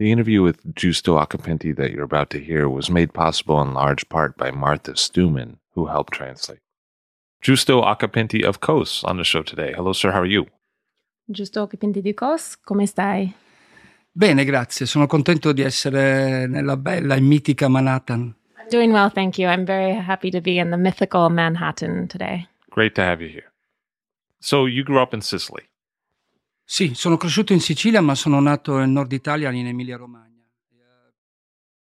The interview with Giusto Occhipinti that you're about to hear was made possible in large part by Martha Stoumen, who helped translate. Giusto Occhipinti of COS on the show today. Hello, sir. How are you? Giusto Occhipinti di COS, come stai? Bene, grazie. Sono contento di essere nella bella e mitica Manhattan. I'm doing well, thank you. I'm very happy to be in the mythical Manhattan today. Great to have you here. So, you grew up in Sicily. Sì, sono cresciuto in Sicilia, ma sono nato nel nord Italia, in Emilia-Romagna.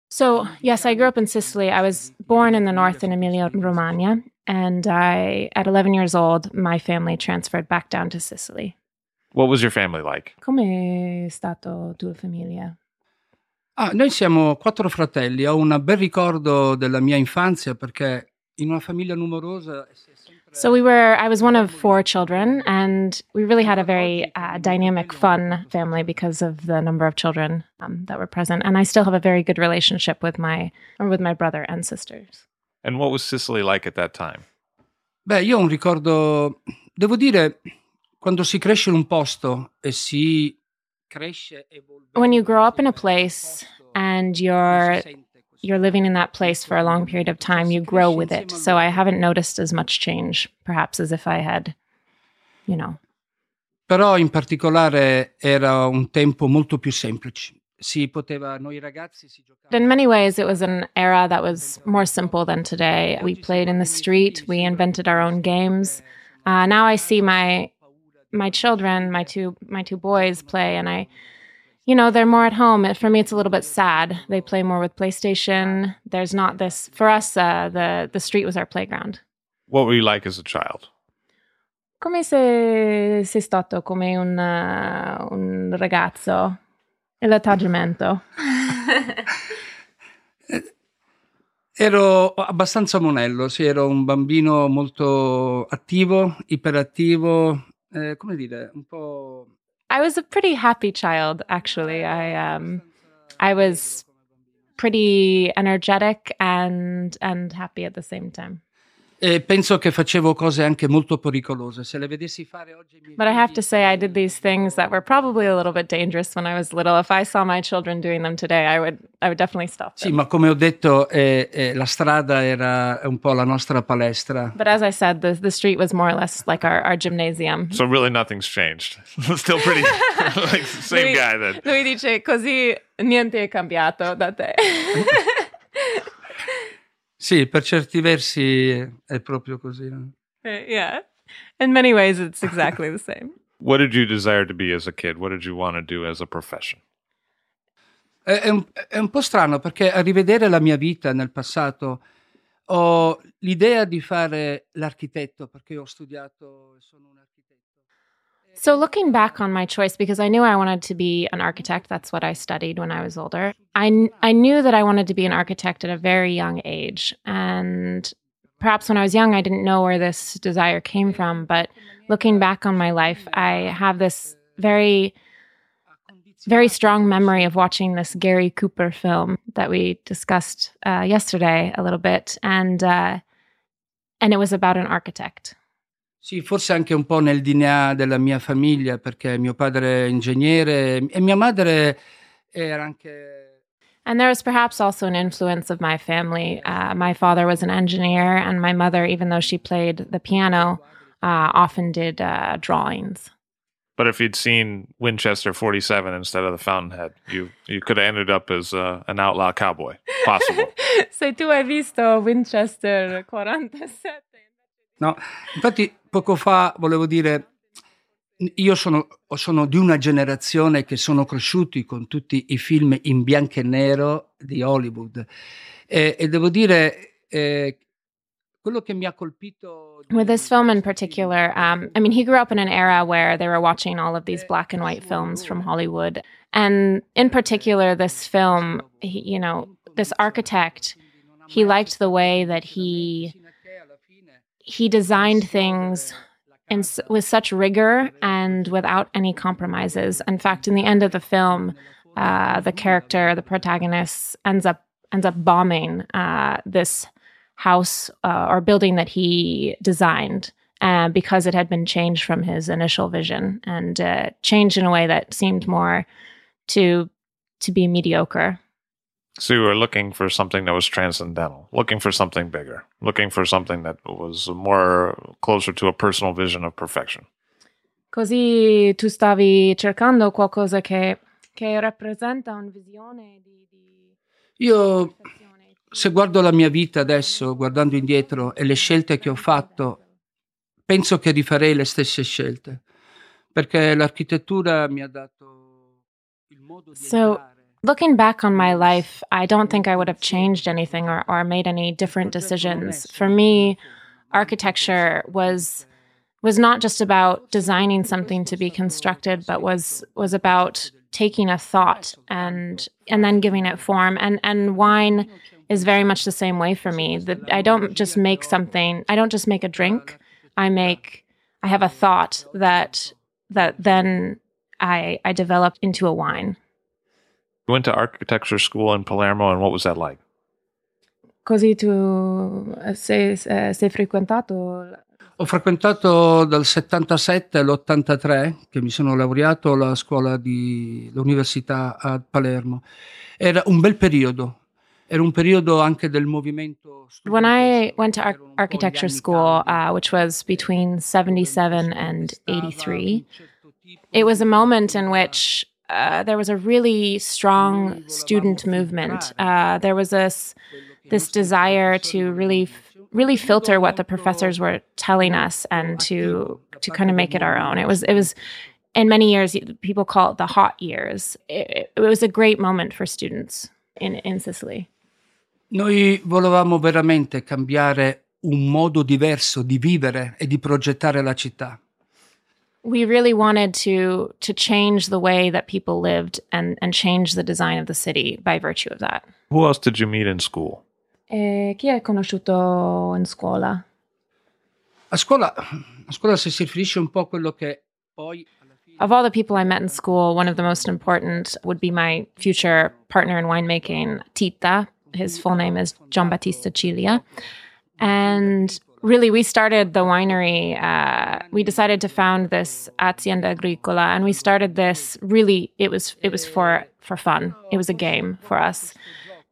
So, yes, I grew up in Sicily. I was born in the north in Emilia Romagna, and I, at 11 years old, my family transferred back down to Sicily. What was your family like? Come è stato tua famiglia? Ah, noi siamo quattro fratelli. Ho un bel ricordo della mia infanzia perché in una famiglia numerosa So we were, I was one of four children, and we really had a very uh, dynamic, fun family because of the number of children um, that were present. And I still have a very good relationship with my, or with my brother and sisters. And what was Sicily like at that time? Beh, io ho un ricordo, devo dire, quando si cresce in un posto e si cresce When you grow up in a place and you're you're living in that place for a long period of time, you grow with it. So I haven't noticed as much change, perhaps as if I had, you know. Però in particolare era un tempo molto più semplice. Si poteva, noi ragazzi si giocava... In many ways, it was an era that was more simple than today. We played in the street. We invented our own games. Uh, now I see my my children, my two my two boys play, and I, you know, they're more at home. For me, it's a little bit sad. They play more with PlayStation. There's not this for us. Uh, the the street was our playground. What were you like as a child? Come se sei stato come un, uh, un ragazzo? E l'atteggiamento? Ero abbastanza monello, sì, ero un bambino molto attivo, iperattivo, eh, come dire, un po'... I was a pretty happy child, actually. I um, I was pretty energetic and and happy at the same time. E penso che facevo cose anche molto pericolose. Se le vedessi fare oggi... But I have to say, I did these things that were probably a little bit dangerous when I was little. If I saw my children doing them today, I would I would definitely stop Sì, them. ma come ho detto, eh, eh, la strada era un po' la nostra palestra. But as I said, the the street was more or less like our, our gymnasium. So, really, nothing's changed. Still pretty, like, same Lui- guy then. Lui dice così niente è cambiato da te. Sì, per certi versi è proprio così. no? yeah. In many ways, it's exactly the same. What did you desire to be as a kid? What did you want to do as a profession? È, è un, è un po' strano perché a rivedere la mia vita nel passato ho l'idea di fare l'architetto perché ho studiato e sono un architetto. So, looking back on my choice, because I knew I wanted to be an architect, that's what I studied when I was older. I, I knew that I wanted to be an architect at a very young age. And perhaps when I was young, I didn't know where this desire came from. But looking back on my life, I have this very, very strong memory of watching this Gary Cooper film that we discussed uh, yesterday a little bit. And, uh, and it was about an architect. Sì, forse anche un po' nel DNA della mia famiglia, perché mio padre è ingegnere e mia madre era anche And there was perhaps also an influence of my family. Uh, my father was an engineer, and my mother, even though she played the piano, uh, often did uh, drawings. But if you'd seen Winchester 47 instead of the Fountainhead, you you could have ended up as uh, an outlaw cowboy. Possible. Se tu hai visto Winchester 47. No, infatti poco fa volevo dire, io sono, sono, di una generazione che sono cresciuti con tutti i film in bianco e nero di Hollywood. E, e devo dire eh, quello che mi ha colpito with this film in particular um, i mean he grew up in an era where they were watching all of these black and white films from hollywood. And in particular this film he, you know this architect he liked the way that he he designed things in, with such rigor and without any compromises. In fact, in the end of the film, uh, the character, the protagonist, ends up ends up bombing uh, this house uh, or building that he designed uh, because it had been changed from his initial vision and uh, changed in a way that seemed more to to be mediocre. So you were looking for something that was transcendental, looking for something bigger, looking for something that was more closer to a personal vision of perfection. Così tu stavi cercando qualcosa che, che rappresenta una visione di, di... Io, se guardo la mia vita adesso, guardando indietro e le scelte che ho fatto, penso che rifarei le stesse scelte, perché l'architettura mi ha dato il modo di so, Looking back on my life, I don't think I would have changed anything or, or made any different decisions. For me, architecture was was not just about designing something to be constructed, but was was about taking a thought and and then giving it form. And and wine is very much the same way for me. That I don't just make something. I don't just make a drink. I make. I have a thought that that then I I develop into a wine. You went to architecture school in Palermo, and what was that like? Così tu eh, sei, eh, sei frequentato? Ho frequentato dal 77 all'83, che mi sono laureato alla scuola di l'università a Palermo. Era un bel periodo, era un periodo anche del movimento. When I went to ar- architecture school, uh, which was between 77 and 83, it was a moment in which uh, there was a really strong student movement. Uh, there was this this desire to really really filter what the professors were telling us and to to kind of make it our own. It was it was in many years people call it the hot years. It, it was a great moment for students in in Sicily. Noi volevamo veramente cambiare un modo diverso di vivere e di progettare la città. We really wanted to to change the way that people lived and and change the design of the city by virtue of that. Who else did you meet in school? Eh, chi hai conosciuto in scuola? A scuola, a scuola se si riferisce un po' a quello che poi of all the people I met in school, one of the most important would be my future partner in winemaking, Tita. His full name is Giambattista Cilia. And really we started the winery uh, we decided to found this azienda agricola and we started this really it was it was for for fun. It was a game for us.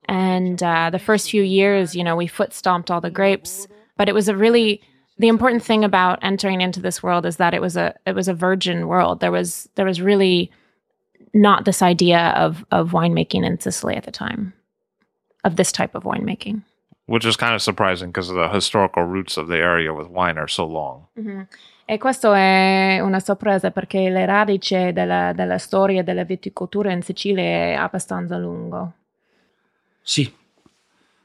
And uh, the first few years you know we foot stomped all the grapes but it was a really the important thing about entering into this world is that it was a it was a virgin world. There was there was really not this idea of of winemaking in sicily at the time of this type of winemaking which is kind of surprising because the historical roots of the area with wine are so long. Mm-hmm. E questo è una sorpresa perché le radici della, della storia della viticoltura in Sicilia è abbastanza lungo. Sì,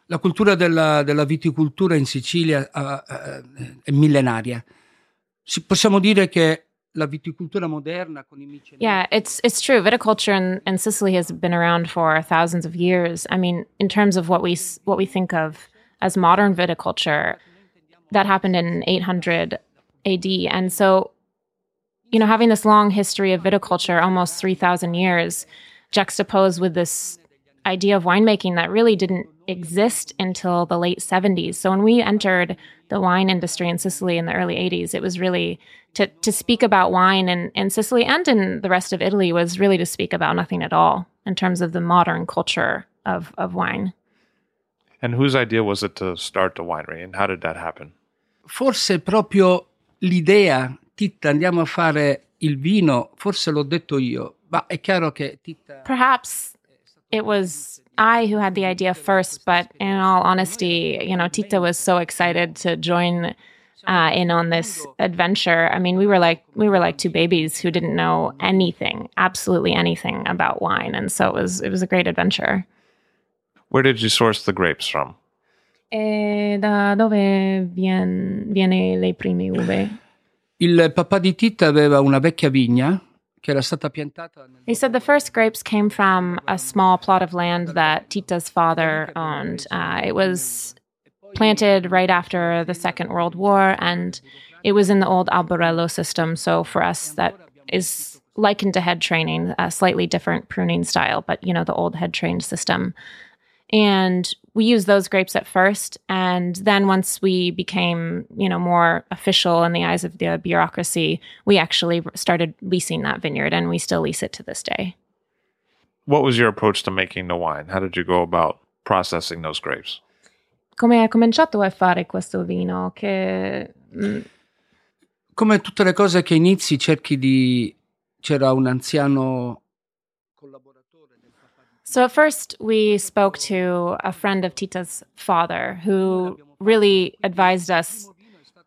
la cultura della, della viticoltura in Sicilia uh, uh, è millenaria. Si, possiamo dire che la viticoltura moderna con i michelin. Yeah, it's it's true. Viticulture in, in Sicily has been around for thousands of years. I mean, in terms of what we what we think of as modern viticulture that happened in 800 AD. And so, you know, having this long history of viticulture, almost 3,000 years, juxtaposed with this idea of winemaking that really didn't exist until the late 70s. So when we entered the wine industry in Sicily in the early 80s, it was really to, to speak about wine in, in Sicily and in the rest of Italy was really to speak about nothing at all in terms of the modern culture of, of wine. And whose idea was it to start the winery and how did that happen? Forse proprio l'idea, Titta, andiamo a fare il vino, forse l'ho detto io, ma è chiaro che Titta... Perhaps it was I who had the idea first, but in all honesty, you know, Tita was so excited to join uh, in on this adventure. I mean, we were like we were like two babies who didn't know anything, absolutely anything about wine, and so it was it was a great adventure. Where did you source the grapes from? E da dove vien, viene le prime uve? Il papà di Titta aveva una vecchia vigna che era stata piantata. He said the first grapes came from a small plot of land that Tita's father owned. Uh, it was planted right after the Second World War, and it was in the old alberello system. So for us, that is likened to head training, a slightly different pruning style, but you know the old head trained system. And we used those grapes at first, and then once we became, you know, more official in the eyes of the bureaucracy, we actually started leasing that vineyard, and we still lease it to this day. What was your approach to making the wine? How did you go about processing those grapes? Come hai cominciato a fare questo vino? Che mm, Come tutte le cose che inizi, cerchi di. C'era un anziano collaboratore del papà di So at first, we spoke to a friend of Tita's father who really advised us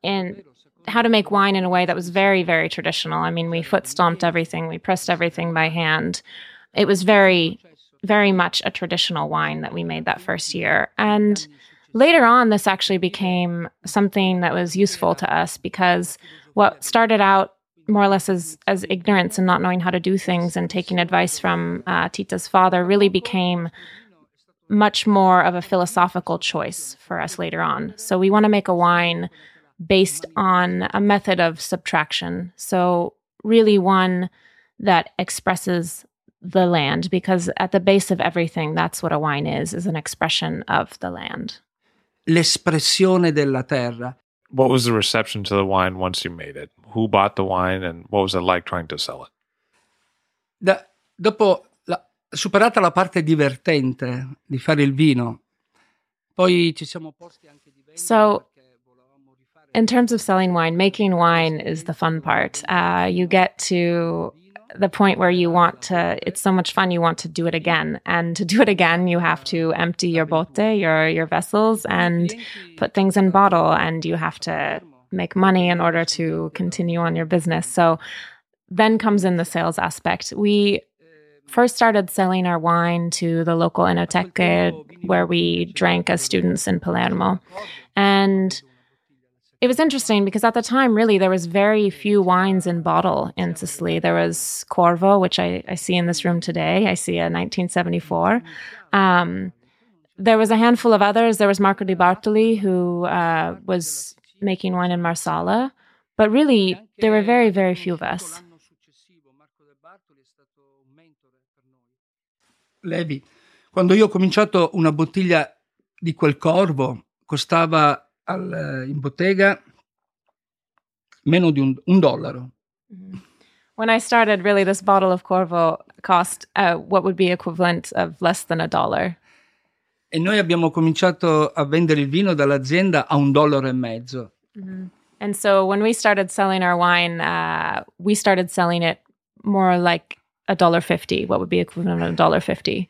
in how to make wine in a way that was very, very traditional. I mean, we foot stomped everything, we pressed everything by hand. It was very, very much a traditional wine that we made that first year. And later on, this actually became something that was useful to us because what started out more or less as, as ignorance and not knowing how to do things and taking advice from uh, Tita's father really became much more of a philosophical choice for us later on. So we want to make a wine based on a method of subtraction. So really one that expresses the land because at the base of everything that's what a wine is is an expression of the land. l'espressione della terra. What was the reception to the wine once you made it? Who bought the wine and what was it like trying to sell it? Da- dopo la- superata la parte divertente di fare il vino, poi ci siamo posti anche di So, in terms of selling wine, making wine is the fun part. Uh, you get to the point where you want to, it's so much fun, you want to do it again. And to do it again, you have to empty your bote your, your vessels, and put things in bottle, and you have to make money in order to continue on your business. So then comes in the sales aspect. We first started selling our wine to the local enoteca where we drank as students in Palermo. And it was interesting because at the time, really, there was very few wines in bottle in Sicily. There was Corvo, which I, I see in this room today. I see a 1974. Um, there was a handful of others. There was Marco De Bartoli, who uh, was making wine in Marsala. But really, there were very, very few of us. Levi, quando io ho cominciato una bottiglia di quel corvo costava al- in bottega meno di un, un dollaro. When I started, really, this bottle of Corvo cost uh, what would be equivalent of less than a dollar. E noi abbiamo cominciato a vendere il vino dall'azienda a un dollaro e mezzo. And so when we started selling our wine, uh, we started selling it more like a dollar fifty, what would be equivalent of a dollar fifty.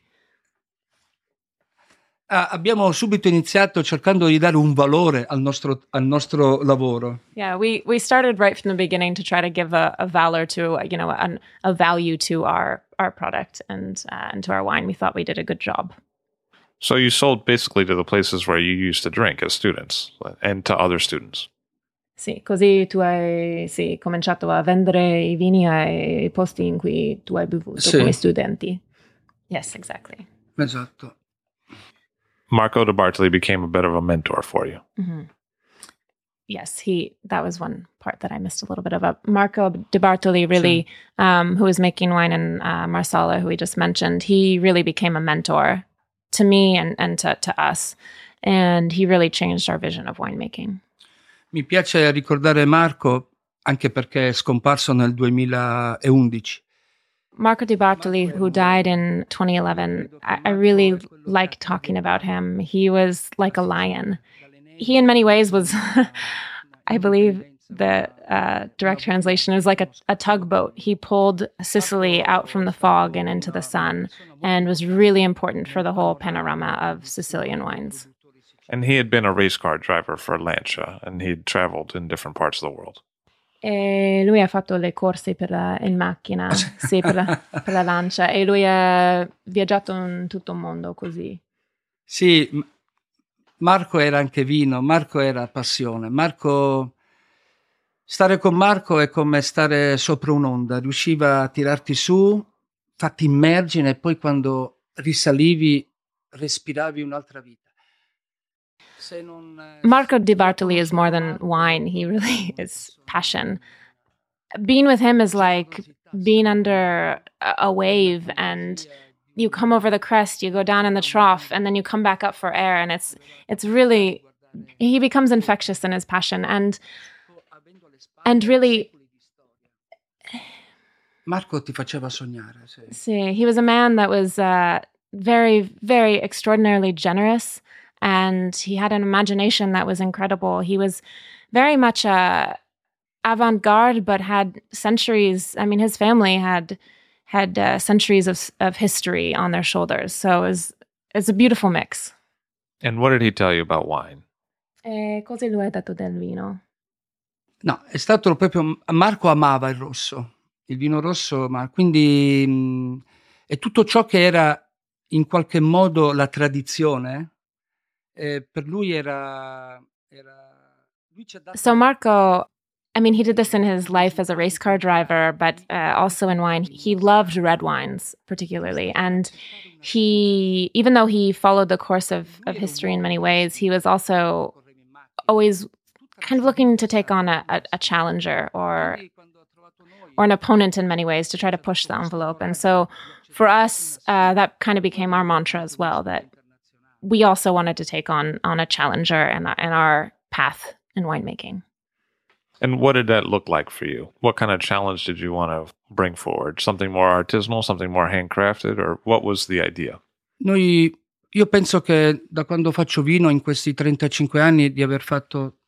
Ah, abbiamo subito iniziato cercando di dare un valore al nostro, al nostro lavoro. Yeah, we we started right from the beginning to try to give a, a valor to uh, you know an, a value to our our product and uh, and to our wine. We thought we did a good job. So you sold basically to the places where you used to drink as students and to other students. Sì, così tu hai sì, cominciato a vendere i vini ai posti in cui tu hai bevuto Sì. come studenti. Yes, exactly. Esatto. Marco de Bartoli became a bit of a mentor for you. Mhm. Yes, he. That was one part that I missed a little bit about. Marco De Bartoli, really, um, who was making wine in uh, Marsala, who we just mentioned, he really became a mentor to me and, and to, to us. And he really changed our vision of winemaking. Mi piace ricordare Marco anche perché è scomparso nel 2011. Marco De Bartoli, who died in 2011, I, I really like talking about him. He was like a lion. He, in many ways, was, I believe, the uh, direct translation is like a, a tugboat. He pulled Sicily out from the fog and into the sun and was really important for the whole panorama of Sicilian wines. And he had been a race car driver for Lancia, and he'd traveled in different parts of the world. E lui ha fatto le corse per la, in macchina, sì, per la, per la lancia, e lui ha viaggiato in tutto il mondo così. Sì, Marco era anche vino, Marco era passione. Marco, stare con Marco è come stare sopra un'onda, riusciva a tirarti su, farti immergere e poi quando risalivi respiravi un'altra vita. Marco De Bartoli is more than wine. He really is passion. Being with him is like being under a wave and you come over the crest, you go down in the trough, and then you come back up for air. And it's it's really he becomes infectious in his passion and and really Marco ti faceva sognare. Sì. See, he was a man that was uh, very, very extraordinarily generous and he had an imagination that was incredible. He was very much a avant-garde, but had centuries. I mean, his family had had uh, centuries of of history on their shoulders. So it was it's a beautiful mix. And what did he tell you about wine? Eh, cosa lui ha dato del vino? No, è stato proprio Marco amava il rosso, il vino rosso, ma quindi mh, è tutto ciò che era in qualche modo la tradizione eh, per lui era, era lui So Marco I mean, he did this in his life as a race car driver, but uh, also in wine. He loved red wines, particularly. And he, even though he followed the course of, of history in many ways, he was also always kind of looking to take on a, a, a challenger or or an opponent in many ways to try to push the envelope. And so for us, uh, that kind of became our mantra as well that we also wanted to take on on a challenger and and our path in winemaking. And what did that look like for you? What kind of challenge did you want to bring forward? Something more artisanal, something more handcrafted, or what was the idea? Noi, io penso che da quando faccio vino in questi 35 anni di aver fatto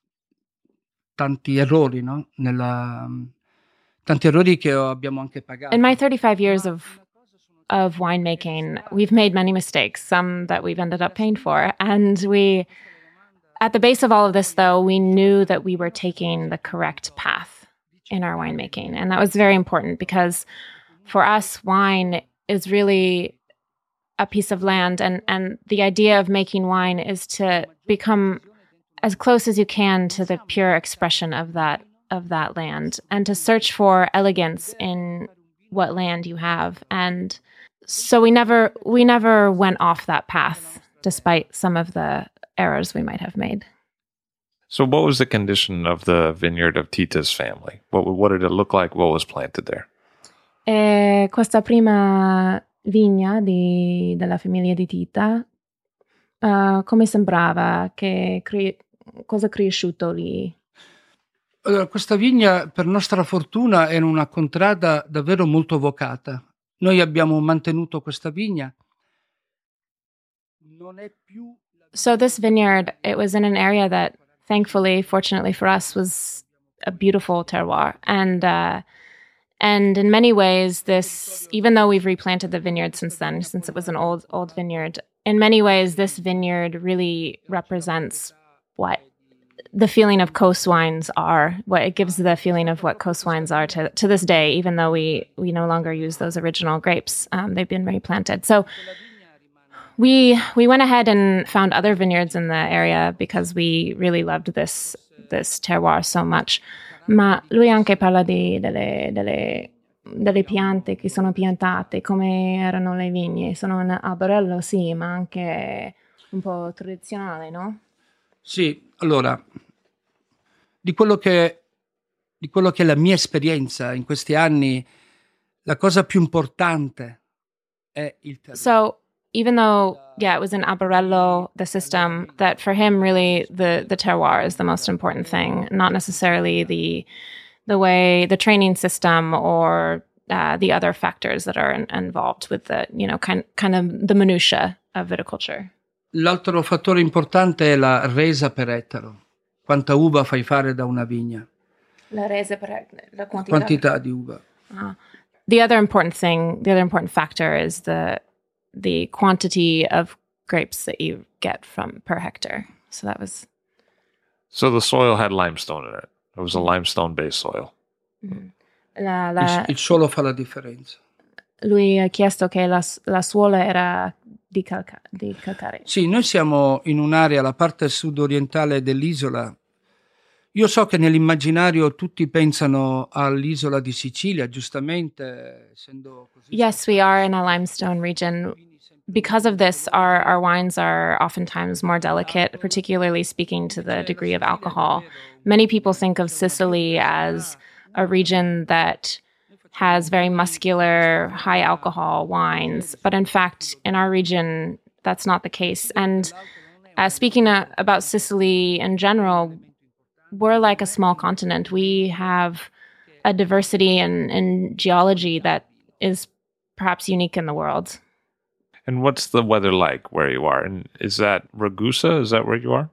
tanti errori, no? Nella, tanti errori che abbiamo anche pagato. In my 35 years of of winemaking, we've made many mistakes, some that we've ended up paying for. And we, at the base of all of this, though, we knew that we were taking the correct path in our winemaking. And that was very important because for us, wine is really a piece of land. And, and the idea of making wine is to become as close as you can to the pure expression of that of that land and to search for elegance in what land you have and so we never we never went off that path despite some of the errors we might have made. So what was the condition of the vineyard of tita's family? What, what did it look like? What was planted there? E questa prima vigna di, della famiglia di tita uh, come sembrava? Che cre- cosa è cresciuto lì? Allora, questa vigna per nostra fortuna era una contrada davvero molto vocata Noi abbiamo mantenuto questa vigna. Non è più So this vineyard, it was in an area that thankfully, fortunately for us, was a beautiful terroir. And uh, and in many ways, this even though we've replanted the vineyard since then, since it was an old old vineyard, in many ways, this vineyard really represents what the feeling of COS wines are what it gives the feeling of what COS wines are to, to this day even though we we no longer use those original grapes. Um, they've been replanted so we we went ahead and found other vineyards in the area because we really loved this this terroir so much. Ma lui anche parla di, delle, delle, delle piante che sono piantate come erano le vigne. Sono un alberello sì ma anche un po' tradizionale no? Sì, allora, di quello, che, di quello che è la mia esperienza in questi anni, la cosa più importante è il terroir. So, even though yeah it was in alberello the system that for him really the the terroir is the most important thing not necessarily the the way the training system or uh, the other factors that are in, involved with the you know kind kind of the minutia of viticulture L'altro fattore importante è la resa per ettaro. Quanta uva fai fare da una vigna? la rese per la Quantità di uva. Uh, the other important thing, the other important factor is the the quantity of grapes that you get from per hectare. So that was So the soil had limestone in it. It was a limestone based soil. la, Il, la, il suolo fa la differenza. Lui ha chiesto che la, la suola era di, calca, di calcare. Sì, noi siamo in un'area, la parte sud-orientale dell'isola. Io so che nell'immaginario tutti pensano all'isola di Sicilia, giustamente, essendo così. Yes, we are in a limestone region. Because of this, our, our wines are oftentimes more delicate, particularly speaking to the degree of alcohol. Many people think of Sicily as a region that has very muscular, high alcohol wines. But in fact, in our region, that's not the case. And uh, speaking uh, about Sicily in general, we're like a small continent. We have a diversity in, in geology that is perhaps unique in the world. And what's the weather like where you are? And is that Ragusa? Is that where you are?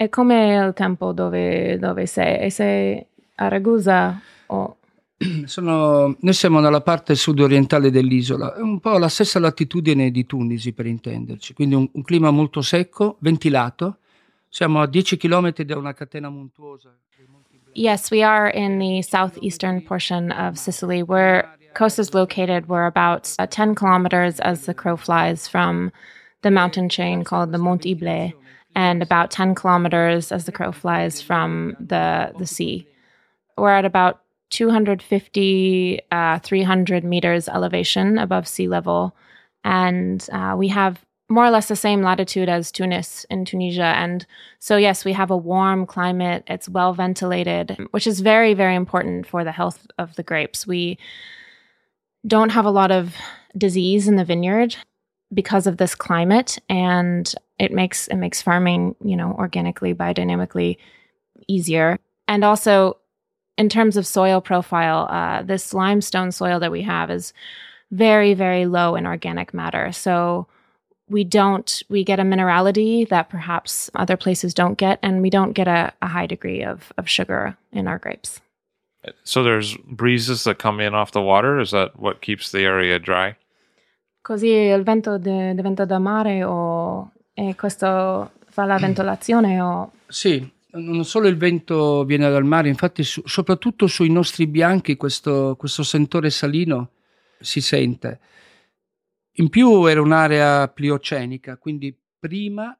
E come il tempo dove, dove sei? E sei a Ragusa o Sono- noi siamo nella parte sud-orientale dell'isola, è un po' la stessa latitudine di Tunisi per intenderci, quindi un, un clima molto secco, ventilato. Siamo a 10 km da una catena montuosa. Yes, we are in the southeastern portion of Sicily. Where Kos is located, we're about uh, 10 kilometers as the crow flies from the mountain chain called the Mont Ible, and about 10 kilometers as the crow flies from the, the sea. We're at about 250, uh, 300 meters elevation above sea level. And uh, we have more or less the same latitude as Tunis in Tunisia. And so, yes, we have a warm climate. It's well ventilated, which is very, very important for the health of the grapes. We don't have a lot of disease in the vineyard because of this climate, and it makes it makes farming, you know, organically, biodynamically easier. And also, in terms of soil profile, uh, this limestone soil that we have is very, very low in organic matter. So we don't we get a minerality that perhaps other places don't get, and we don't get a, a high degree of, of sugar in our grapes. So there's breezes that come in off the water. Is that what keeps the area dry? Così il vento de- diventa da mare o e questo fa la ventilazione o Sì, non solo il vento viene dal mare, infatti su- soprattutto sui nostri bianchi questo, questo sentore salino si sente. In più era un'area pliocenica, quindi prima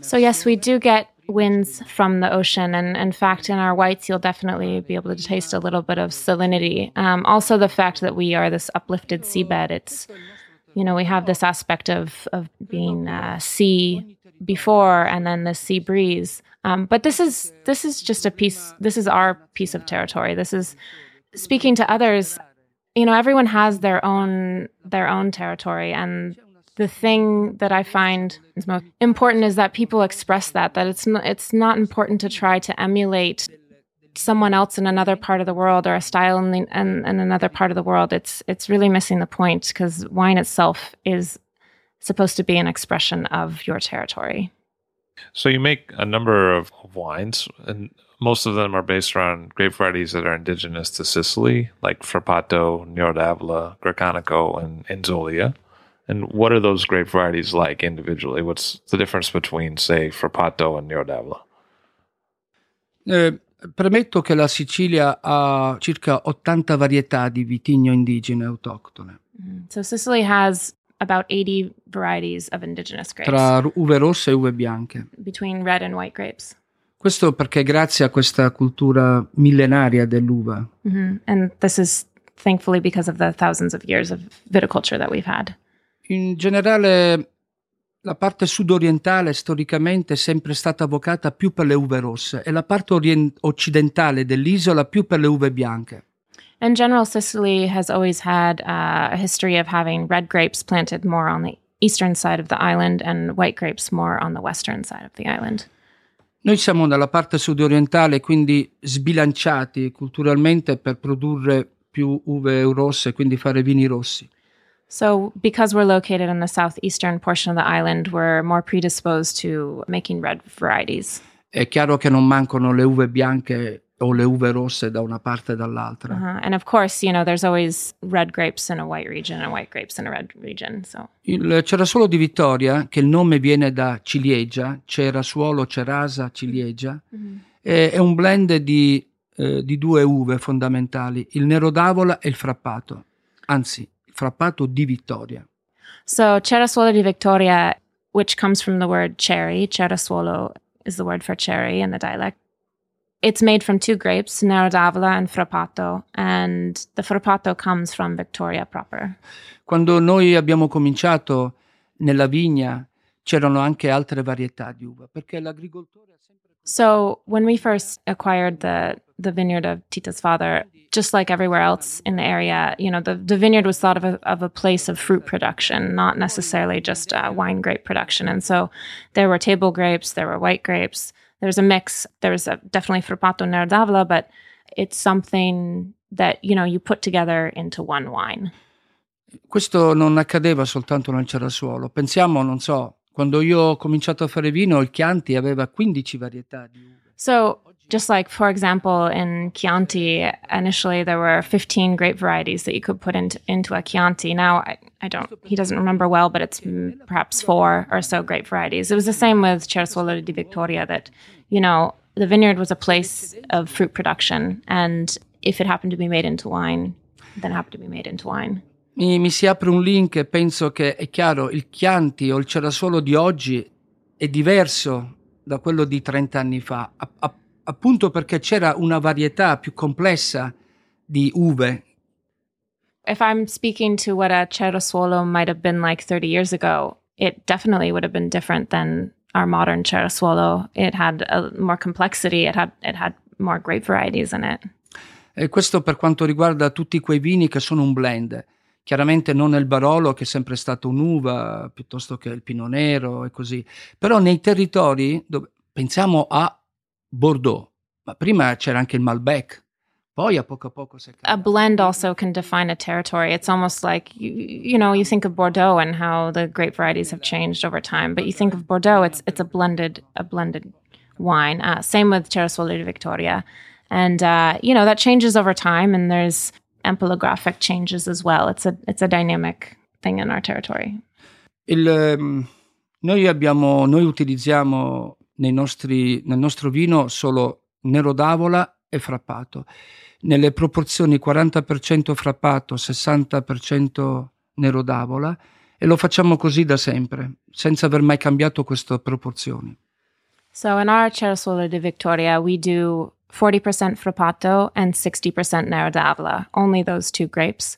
So yes, we do get winds from the ocean, and in fact, in our whites, you'll definitely be able to taste a little bit of salinity. Um, also, the fact that we are this uplifted seabed, it's you know we have this aspect of of being uh, sea before, and then the sea breeze. Um, but this is this is just a piece. This is our piece of territory. This is speaking to others. You know, everyone has their own their own territory, and the thing that I find is most important is that people express that that it's not, it's not important to try to emulate someone else in another part of the world or a style in, the, in, in another part of the world. It's it's really missing the point because wine itself is supposed to be an expression of your territory. So you make a number of wines, and most of them are based around grape varieties that are indigenous to Sicily, like Frappato, Nero d'Avola, Grecanico, and Inzolia. And what are those grape varieties like individually? What's the difference between, say, Frappato and Nero d'Avola? Eh, premetto che la Sicilia ha circa 80 varietà di vitigno indigene autoctone, So Sicily has about 80 varieties of indigenous grapes tra uve rosse e uve bianche. between red and white grapes. Questo perché grazie a questa cultura millenaria dell'uva. hmm And this is thankfully because of the thousands of years of viticulture that we've had. In generale la parte sudorientale storicamente è sempre stata avvocata più per le uve rosse e la parte orien- occidentale dell'isola più per le uve bianche. In general, Sicily has always had uh, a history of having red grapes planted more on the eastern side of the island and white grapes more on the western side of the island. Noi siamo nella parte sudorientale, quindi sbilanciati culturalmente per produrre più uve rosse, quindi fare vini rossi. So, because we're located in the southeastern portion of the island, we're more predisposed to making red varieties. È chiaro che non mancano le uve bianche o le uve rosse da una parte e dall'altra. Uh-huh. And of course, you know, there's always red grapes in a white region and white grapes in a red region. So, Il Cerasuolo di Vittoria, che il nome viene da ciliegia, cerasuolo, cerasa, ciliegia, è, è un blend di, eh, di due uve fondamentali, il nero d'avola e il frappato, anzi, il frappato di Vittoria. so Cerasuolo di Victoria, which comes from the word cherry, Cerasuolo is the word for cherry in the dialect. It's made from two grapes, Nero d'Avola and Frappato, and the Frappato comes from Victoria proper. Quando noi abbiamo cominciato nella vigna c'erano anche altre varietà di uva, perché l'agricoltore ha sempre... So when we first acquired the the vineyard of Tita's father, just like everywhere else in the area, you know, the, the vineyard was thought of a, of a place of fruit production, not necessarily just uh, wine grape production. And so there were table grapes, there were white grapes, there was a mix. There's a, definitely Frappato Nero d'Avola, but it's something that, you know, you put together into one wine. Questo non accadeva soltanto nel Cerasuolo. Pensiamo, non so, quando io ho cominciato a fare vino, il Chianti aveva 15 varietà di uve. So, just like, for example, in Chianti, initially there were 15 grape varieties that you could put into, into a Chianti. Now, I, I don't, he doesn't remember well, but it's perhaps four or so grape varieties. It was the same with Cerasuolo di Victoria that, you know, the vineyard was a place of fruit production. And if it happened to be made into wine, then it happened to be made into wine. Mi, mi si apre un link penso che è chiaro, il Chianti o il Cerasuolo di oggi è diverso da quello di 30 anni fa, a- a- appunto perché c'era una varietà più complessa di uve. If I'm speaking to what a Cerasuolo might have been like 30 years ago, it definitely would have been different than our modern Cerasuolo. It had a, more complexity. It had it had more grape varieties in it. E questo per quanto riguarda tutti quei vini che sono un blend. Chiaramente non il Barolo, che è sempre stato un'uva, piuttosto che il Pino Nero e così. Però nei territori dove pensiamo a Bordeaux, ma prima c'era anche il Malbec, poi a poco a poco si A blend also can define a territory. It's almost like you, you know you think of Bordeaux and how the grape varieties have changed over time, but you think of Bordeaux, it's it's a blended a blended wine. Uh, same with Cerasuolo di Victoria, and uh, you know that changes over time, and there's ampelographic changes as well. It's a it's a dynamic thing in our territory. Il, ehm, noi, abbiamo, noi utilizziamo nostri, nel nostro vino solo nero d'avola e frappato. Nelle proporzioni 40% frappato, 60% nero d'avola e lo facciamo così da sempre, senza aver mai cambiato queste proporzioni. So in our Cerasuolo di Victoria, we do 40% Frappato and 60% Nero d'Avola, only those two grapes.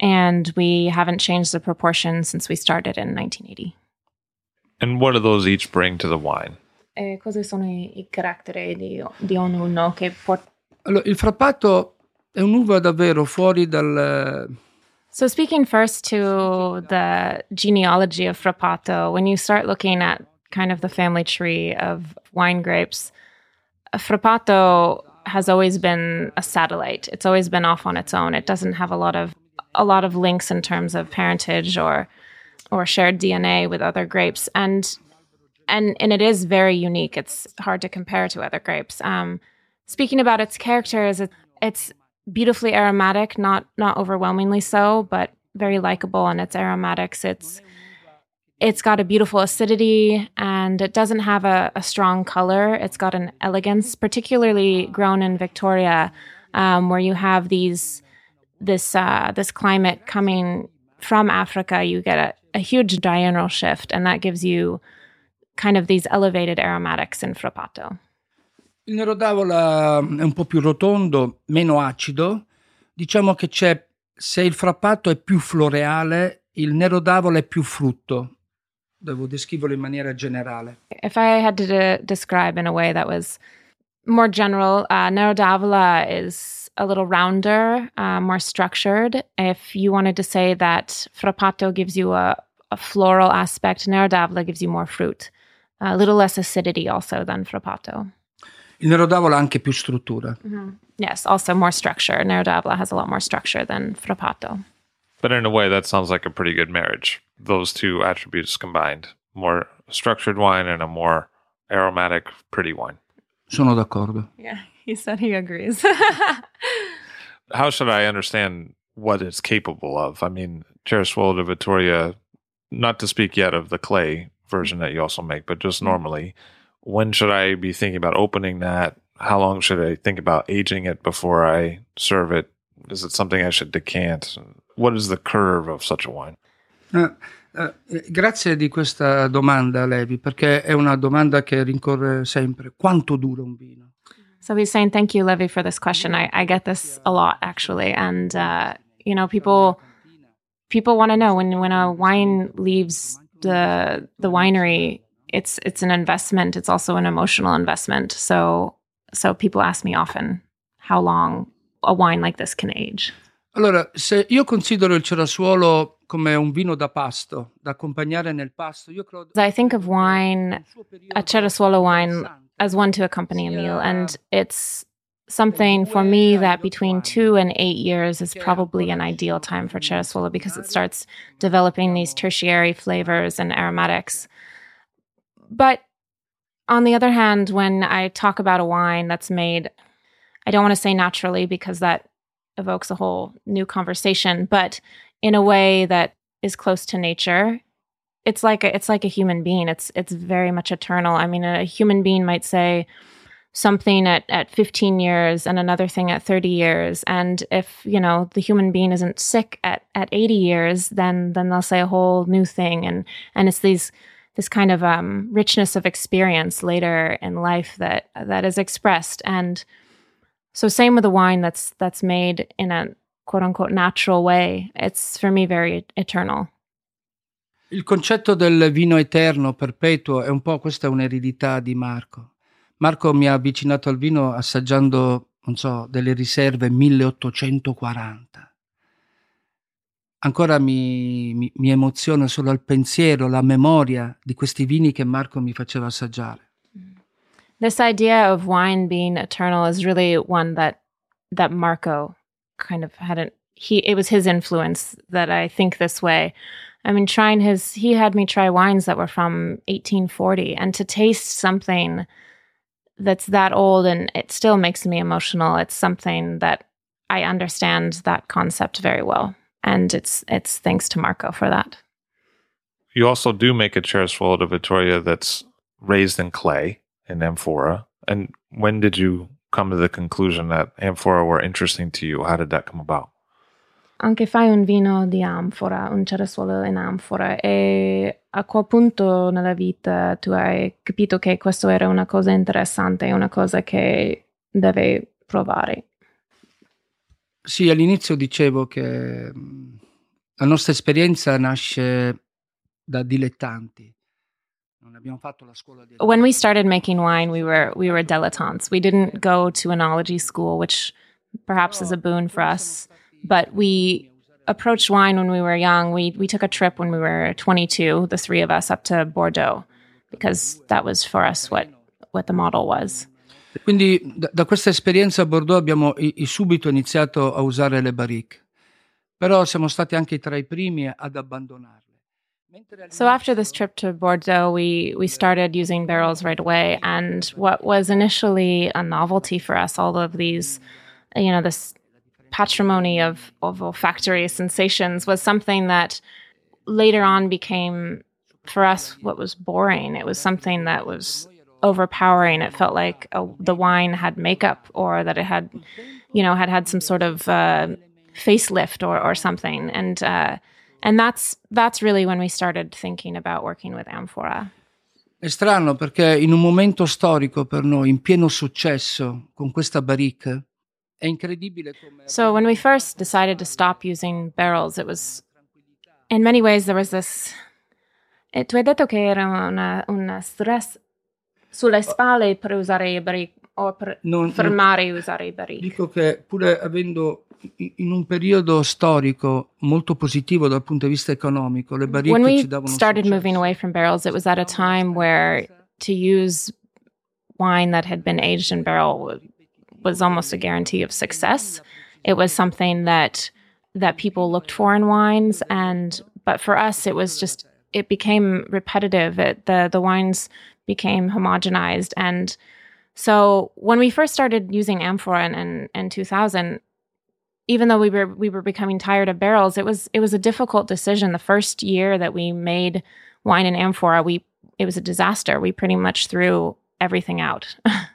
And we haven't changed the proportion since we started in 1980. And what do those each bring to the wine? E cosa sono i, i caratteri di, di ognuno che port- Allora, il frappato è un'uva davvero fuori dal... So speaking first to the genealogy of Frappato, when you start looking at kind of the family tree of wine grapes, Frappato has always been a satellite. It's always been off on its own. It doesn't have a lot of a lot of links in terms of parentage or or shared DNA with other grapes. And and and it is very unique. It's hard to compare to other grapes. Um, speaking about its characters, it, it's beautifully aromatic, not not overwhelmingly so, but very likable in its aromatics. It's it's got a beautiful acidity and it doesn't have a, a strong color. It's got an elegance, particularly grown in Victoria, um, where you have these this uh, this climate coming from Africa. You get a, a huge diurnal shift, and that gives you kind of these elevated aromatics in Frappato. Il nero d'avola è un po' più rotondo, meno acido. Diciamo che c'è, se il frappato è più floreale, il nero d'avola è più frutto. Devo descriverlo in maniera generale. If I had to de- describe in a way that was more general, uh, Nero d'Avola is a little rounder, uh, more structured. If you wanted to say that Frappato gives you a, a floral aspect, Nero d'Avola gives you more fruit. A little less acidity also than Frappato. Il Nero d'Avola ha anche più struttura. Mm-hmm. Yes, also more structure. Nero d'Avola has a lot more structure than Frappato. But in a way, that sounds like a pretty good marriage. Those two attributes combined more structured wine and a more aromatic, pretty wine. Sono d'accordo. Yeah, he said he agrees. How should I understand what it's capable of? I mean, Cerasuolo de Vittoria, not to speak yet of the clay version that you also make, but just normally, when should I be thinking about opening that? How long should I think about aging it before I serve it? Is it something I should decant? What is the curve of such a wine? Eh, eh, grazie di questa domanda, Levi, perché è una domanda che rincorre sempre. Quanto dura un vino? So he's saying, "Thank you, Levi, for this question. I, I get this a lot, actually, and uh, you know, people people want to know when when a wine leaves the the winery, it's it's an investment. It's also an emotional investment. So so people ask me often how long a wine like this can age. Allora, se io considero il Cerasuolo come un vino da pasto, da accompagnare nel pasto, io credo... I think of wine, a Cerasuolo wine, as one to accompany a meal, and it's something for me that between two and eight years is probably an ideal time for Cerasuolo because it starts developing these tertiary flavors and aromatics. But on the other hand, when I talk about a wine that's made, I don't want to say naturally because that evokes a whole new conversation, but in a way that is close to nature. It's like a, it's like a human being. It's it's very much eternal. I mean, a human being might say something at, at 15 years and another thing at 30 years. And if you know the human being isn't sick at, at 80 years then then they'll say a whole new thing. And and it's these this kind of um, richness of experience later in life that that is expressed. And so same with the wine that's that's made in a quote unquote natural way. It's for me very eternal. Il concetto del vino eterno, perpetuo, è un po' questa è un'eredità di Marco. Marco mi ha avvicinato al vino assaggiando, non so, delle riserve 1840. Ancora mi, mi, mi emoziona solo al pensiero, la memoria di questi vini che Marco mi faceva assaggiare. this idea of wine being eternal is really one that that Marco kind of had an he it was his influence that I think this way. I mean trying his he had me try wines that were from 1840 and to taste something that's that old and it still makes me emotional. It's something that I understand that concept very well. And it's it's thanks to Marco for that. You also do make a chair Cerasuolo de Vittoria that's raised in clay in amphora. And when did you come to the conclusion that amphora were interesting to you? How did that come about? Anche fai un vino di anfora, un cerasuolo in anfora e a qual punto nella vita tu hai capito che questo era una cosa interessante, una cosa che deve provare? Sì, all'inizio dicevo che mh, la nostra esperienza nasce da dilettanti. Non abbiamo fatto la scuola di When we started making wine, we were we were dilettantes. We didn't go to enology school, which perhaps is a boon for us, but we approached wine when we were young. We we took a trip when we were 22, the three of us up to Bordeaux because that was for us what what the model was. Quindi da, da questa esperienza a Bordeaux abbiamo i- i subito iniziato a usare le barrique, però siamo stati anche tra i primi ad abbandonarle. So after this trip to Bordeaux, we we started using barrels right away, and what was initially a novelty for us, all of these, you know, this patrimony of of olfactory sensations, was something that later on became for us what was boring. It was something that was overpowering. It felt like uh the wine had makeup, or that it had, you know, had had some sort of uh, facelift or or something, and. Uh, and that's that's really when we started thinking about working with amphora. È strano perché in un momento storico per noi, in pieno successo con questa come... So when we first decided to stop using barrels, it was in many ways there was this. E tu hai detto che era una, un stress sulle oh. spalle per usare i barrique. o per Non- fermare e usare i barili. Dico che pure avendo in un periodo storico molto positivo dal punto di vista economico, le When we ci davano started successo. moving away from barrels, it was at a time where to use wine that had been aged in barrel was almost a guarantee of success. It was something that that people looked for in wines, and but for us, it was just it became repetitive. It, the the wines became homogenized, and so when we first started using amphora in, in, in 2000, even though we were we were becoming tired of barrels, it was it was a difficult decision. The first year that we made wine in amphora, we it was a disaster. We pretty much threw everything out.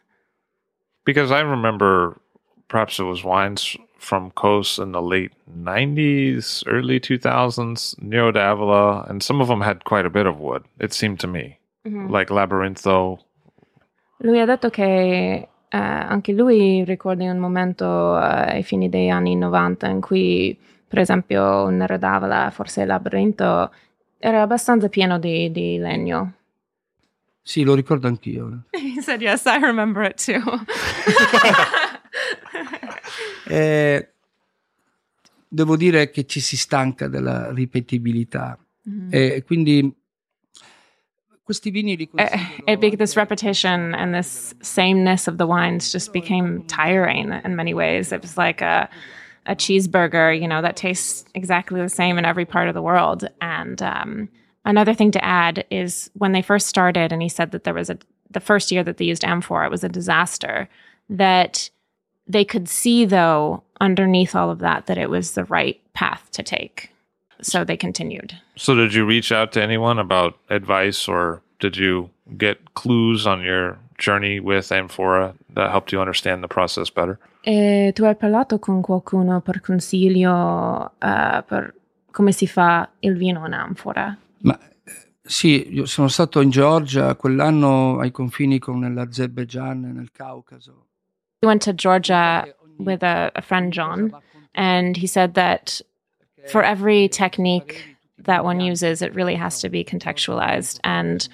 Because I remember perhaps it was wines from COS in the late 90s, early 2000s, Nero d'Avola, and some of them had quite a bit of wood, it seemed to me. Like Labyrintho. Lui ha detto che eh, anche lui ricorda un momento eh, ai fini degli anni 90 in cui, per esempio, un Nero d'Avola, forse il labirinto, era abbastanza pieno di, di legno. Sì, lo ricordo anch'io. He said, yes, I remember it too. Eh, devo dire che ci si stanca della ripetibilità e quindi questi vini li it, considero it anche- this repetition and this sameness of the wines just became tiring in many ways. It was like a a cheeseburger, you know, that tastes exactly the same in every part of the world. And um, another thing to add is when they first started, and he said that there was a the first year that they used amphora, it was a disaster. That they could see, though, underneath all of that, that it was the right path to take. So they continued. So, did you reach out to anyone about advice or did you get clues on your journey with Amphora that helped you understand the process better? E tu hai parlato con qualcuno per consiglio eh, per come si fa il vino in anfora? Ma sì, io sono stato in Georgia quell'anno ai confini con l'Azerbaijan nel Caucaso. We went to Georgia with a, a friend, John, and he said that for every technique that one uses, it really has to be contextualized. And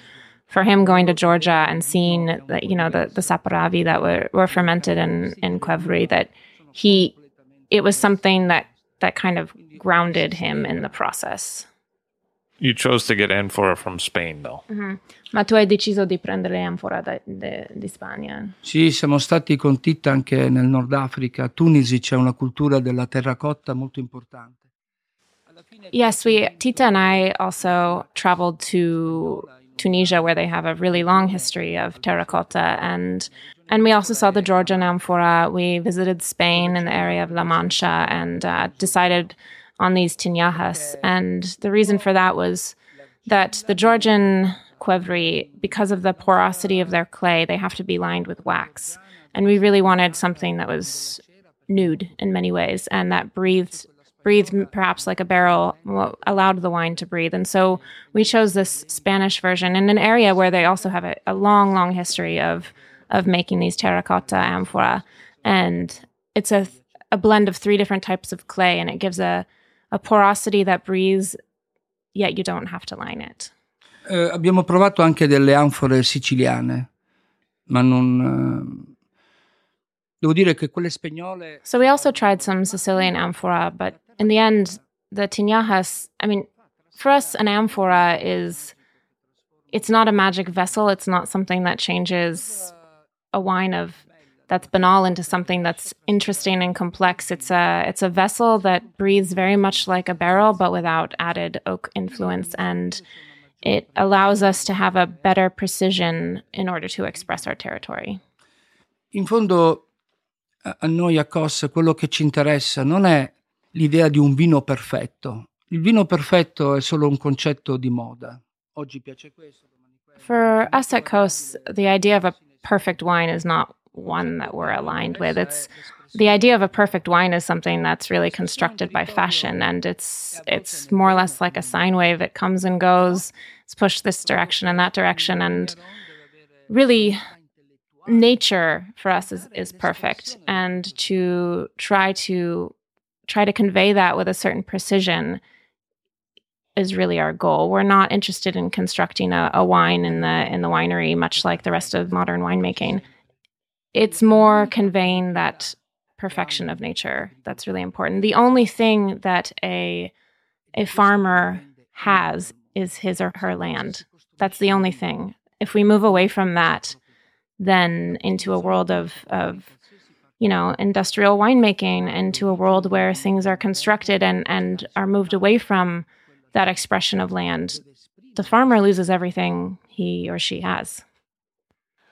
for him going to Georgia and seeing that, you know, the, the Saperavi that were, were fermented in, in Qvevri, that he, it was something that, that kind of grounded him in the process. You chose to get Amphora from Spain, though. Ma tu hai deciso di prendere anfora da- de- di Spagna? Sì, siamo stati con Tita anche nel Nord Africa. A Tunisi c'è una cultura della terracotta molto importante. Yes, we Tita and I also traveled to Tunisia where they have a really long history of terracotta and and we also saw the Georgian amphora. We visited Spain in the area of La Mancha and uh, decided on these tinajas. And the reason for that was that the Georgian Qvevri, because of the porosity of their clay, they have to be lined with wax. And we really wanted something that was nude in many ways and that breathed breathed perhaps like a barrel allowed the wine to breathe and so we chose this spanish version in an area where they also have a, a long long history of of making these terracotta amphora and it's a a blend of three different types of clay and it gives a a porosity that breathes yet you don't have to line it Eh, abbiamo provato anche delle anfore siciliane, ma non... eh, devo dire che quelle spagnole... So we also tried some Sicilian amphora, but in the end, the tinajas, I mean, for us, an amphora is, it's not a magic vessel. It's not something that changes a wine of that's banal into something that's interesting and complex. It's a, it's a vessel that breathes very much like a barrel, but without added oak influence. And it allows us to have a better precision in order to express our territory. In fondo a noi a COS quello che ci interessa non è l'idea di un vino perfetto. Il vino perfetto è solo un concetto di moda. Oggi piace questo. For us at COS, the idea of a perfect wine is not one that we're aligned with. It's the idea of a perfect wine is something that's really constructed by fashion, and it's it's more or less like a sine wave. It comes and goes. It's pushed this direction and that direction, and really, nature for us is is perfect. And to try to try to convey that with a certain precision is really our goal. We're not interested in constructing a, a wine in the in the winery, much like the rest of modern winemaking. It's more conveying that perfection of nature that's really important. The only thing that a a farmer has is his or her land. That's the only thing. If we move away from that, then into a world of of you know industrial winemaking, into a world where things are constructed and and are moved away from that expression of land, the farmer loses everything he or she has.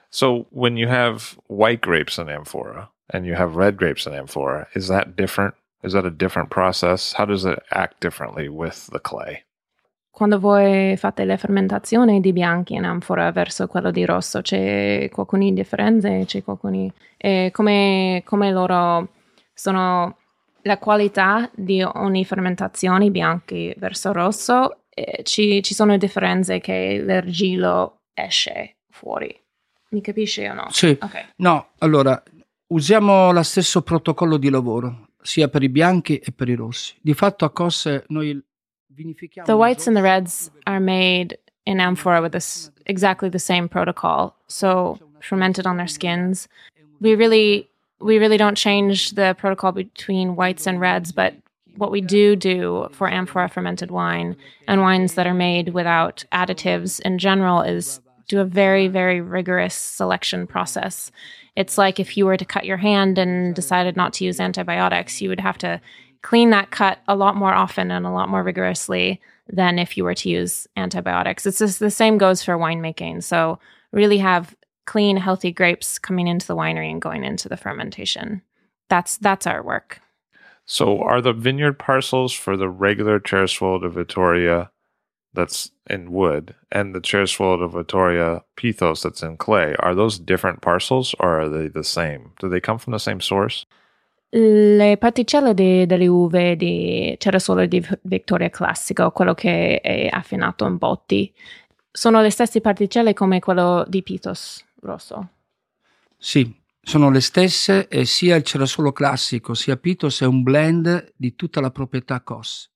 So when you have white grapes in amphora and you have red grapes in amphora, is that different? Is that a different process? How does it act differently with the clay? Quando voi fate le fermentazioni di bianchi in anfora verso quello di rosso, c'è qualcuna differenza? C'è qualcuna... E come, come loro sono la qualità di ogni fermentazione bianchi verso rosso, eh, ci, ci sono differenze che l'argilo esce fuori. Mi capisci o no? Sì. Ok. No, allora, usiamo lo stesso protocollo di lavoro, sia per i bianchi e per i rossi. Di fatto a COS noi vinifichiamo... The whites and the reds are made in amphora with this exactly the same protocol. So fermented on their skins. We really we really don't change the protocol between whites and reds, but what we do do for amphora fermented wine and wines that are made without additives in general is do a very very rigorous selection process. It's like if you were to cut your hand and decided not to use antibiotics, you would have to clean that cut a lot more often and a lot more rigorously than if you were to use antibiotics. It's just the same goes for winemaking. So really have clean, healthy grapes coming into the winery and going into the fermentation. That's that's our work. So are the vineyard parcels for the regular Cerasuolo de Vittoria that's in wood and the Ceresuolo de Vittoria Pithos that's in clay, are those different parcels or are they the same? Do they come from the same source? Le particelle di- delle uve di Ceresuolo di V- Victoria Classico, quello che è affinato in botti, sono le stesse particelle come quello di Pitos rosso. Sì, sono le stesse e sia il Cerasuolo classico sia Pitos è un blend di tutta la proprietà COS.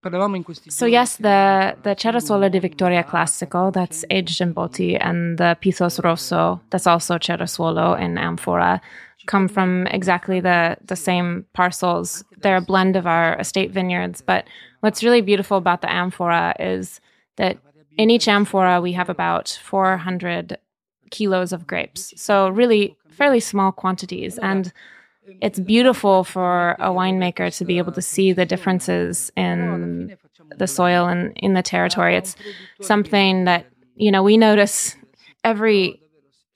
Parlavamo in questi So yes, the the Cerasuolo di Vittoria Classico that's aged in botti and the Pithos Rosso that's also Cerasuolo in amphora come from exactly the the same parcels. They're a blend of our estate vineyards, but what's really beautiful about the amphora is that in each amphora we have about 400 kilos of grapes. So really fairly small quantities and it's beautiful for a winemaker to be able to see the differences in the soil and in the territory. It's something that, you know, we notice every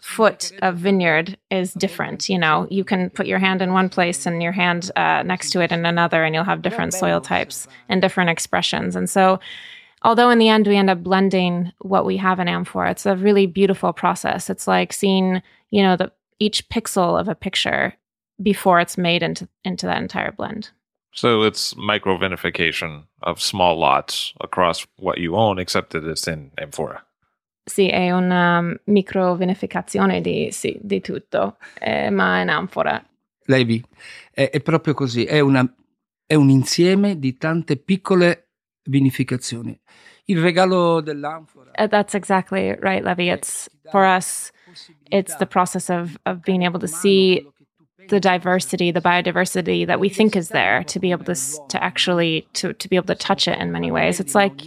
foot of vineyard is different. You know, you can put your hand in one place and your hand uh, next to it in another, and you'll have different soil types and different expressions. And so, although in the end we end up blending what we have in amphora, it's a really beautiful process. It's like seeing, you know, the each pixel of a picture before it's made into into that entire blend. So it's micro vinification of small lots across what you own, except that it's in amphora. Sì, è una microvinificazione di, sì, di tutto, eh, ma in anfora. Levi, è, è proprio così, è, una- è un insieme di tante piccole vinificazioni. Il regalo dell'anfora. Uh, That's exactly right, Levi. It's for us, it's the process of, of being able to see the diversity, the biodiversity that we think is there, to be able to to actually to to be able to touch it in many ways. It's like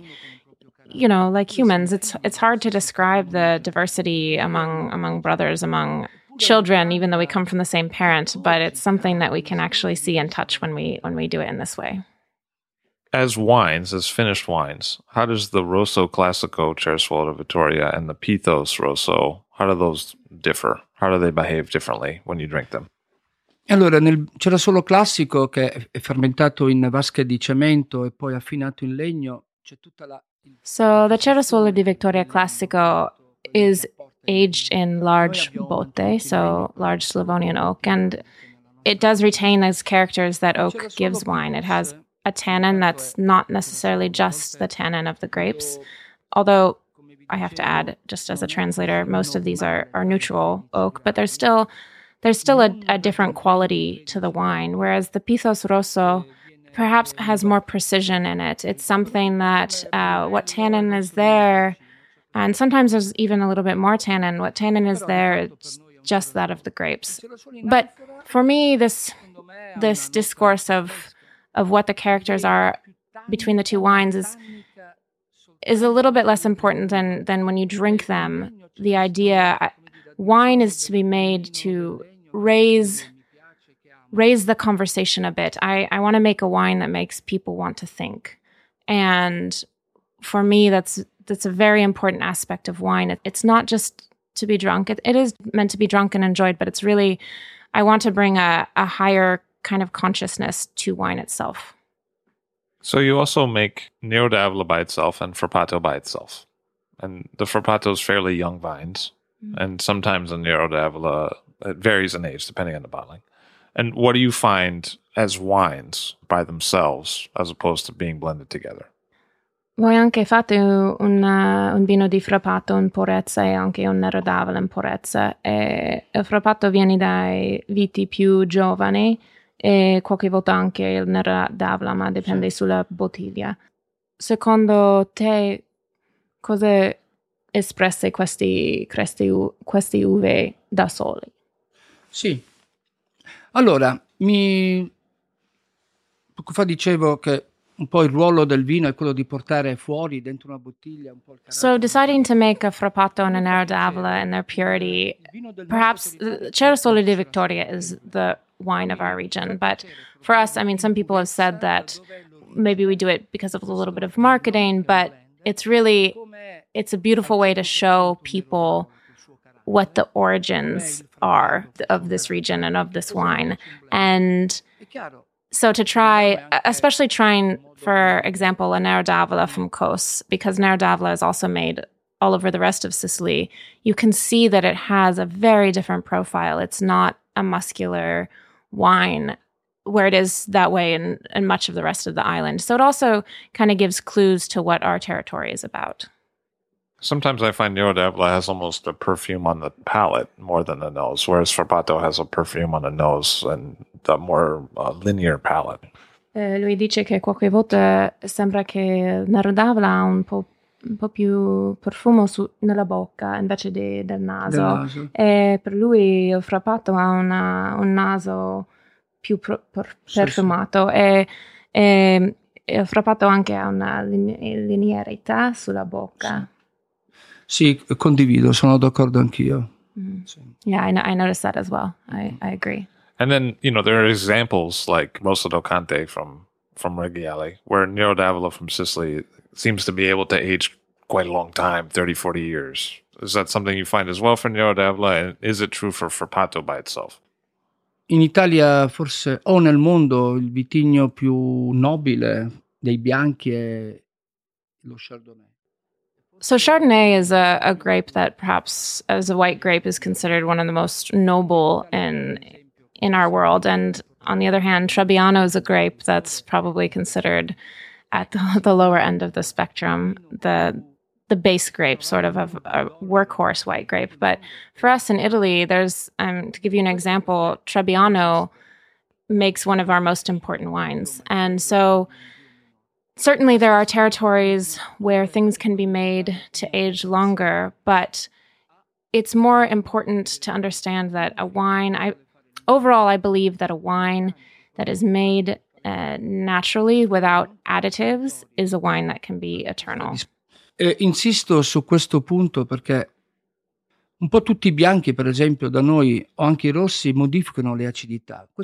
you know, like humans, it's it's hard to describe the diversity among among brothers, among children, even though we come from the same parent. But it's something that we can actually see and touch when we when we do it in this way. As wines, as finished wines, how does the Rosso Classico Cerasuolo de Vittoria and the Pithos Rosso, how do those differ? How do they behave differently when you drink them? Allora nel Cerasuolo classico che è- fermentato in vasche di cemento e poi affinato in legno, c'è tutta la... So the Cerasuolo di Vittoria Classico is aged in large botte, so large Slavonian oak, and it does retain those characters that oak gives wine. It has a tannin that's not necessarily just the tannin of the grapes, although I have to add, just as a translator, most of these are, are neutral oak, but there's still there's still a, a different quality to the wine. Whereas the Pithos Rosso perhaps has more precision in it. It's something that uh, what tannin is there, and sometimes there's even a little bit more tannin. What tannin is there, it's just that of the grapes. But for me, this this discourse of of what the characters are between the two wines is is a little bit less important than than when you drink them. The idea wine is to be made to raise raise the conversation a bit. I, I want to make a wine that makes people want to think. And for me, that's that's a very important aspect of wine. It, it's not just to be drunk. It, it is meant to be drunk and enjoyed, but it's really I want to bring a, a higher kind of consciousness to wine itself. So you also make Nero d'Avola by itself and Frappato by itself. And the Frappato is fairly young vines. Mm-hmm. And sometimes the Nero d'Avola, it varies in age depending on the bottling. And what do you find as wines by themselves as opposed to being blended together? Voi anche fate un, un vino di frappato in purezza e anche un nero d'avola in purezza. E il frappato viene dai viti più giovani e qualche volta anche il nero d'avola, ma dipende sulla bottiglia. Secondo te, cosa espresse questi, questi, questi uve da soli? Sì. Allora, mi... poco fa dicevo che un po' il ruolo del vino è quello di portare fuori dentro una bottiglia un po' il So deciding to make a frappato and an Nero d'Avola in their purity, perhaps Cerasuolo di Vittoria is the wine of our region, but for us, I mean, some people have said that maybe we do it because of a little bit of marketing, but it's really it's a beautiful way to show people what the origins are of this region and of this wine. And so to try, especially trying, for example, a Nero d'Avola from COS, because Nero d'Avola is also made all over the rest of Sicily, you can see that it has a very different profile. It's not a muscular wine where it is that way in, in much of the rest of the island. So it also kind of gives clues to what our territory is about. Sometimes I find Nero d'Avola has almost a perfume on the palate more than the nose, whereas Frappato has a perfume on the nose and a more uh, linear palate. Eh, lui dice che qualche volta sembra che Nero d'Avola ha un po', un po più profumo su, nella bocca invece di, del, naso. del, naso. E per lui il Frappato ha una, un naso più pro, per, perfumato sì, sì. E, e, il Frappato anche ha una linearità sulla bocca. Sì. Sì, condivido, sono d'accordo anch'io. Mm. Sì. Yeah, I, I noticed that as well. I, I agree. And then, you know, there are examples like Rosso del Conte from from Regaleali, where Nero d'Avola from Sicily seems to be able to age quite a long time, 30, 40 years. Is that something you find as well for Nero d'Avola? And is it true for Frappato by itself? In Italia, forse, o nel mondo, il vitigno più nobile dei bianchi è lo Chardonnay. So Chardonnay is a, a, grape that perhaps as a white grape is considered one of the most noble in in our world. And on the other hand, Trebbiano is a grape that's probably considered at the, the lower end of the spectrum, the the base grape, sort of of a workhorse white grape. But for us in Italy, there's um, to give you an example, Trebbiano makes one of our most important wines, and so certainly there are territories where things can be made to age longer, but it's more important to understand that a wine, I overall, I believe that a wine that is made uh, naturally without additives is a wine that can be eternal. Eh, insisto su questo punto perché Un po' tutti i bianchi, per esempio, da noi o anche i rossi modificano le acidità. È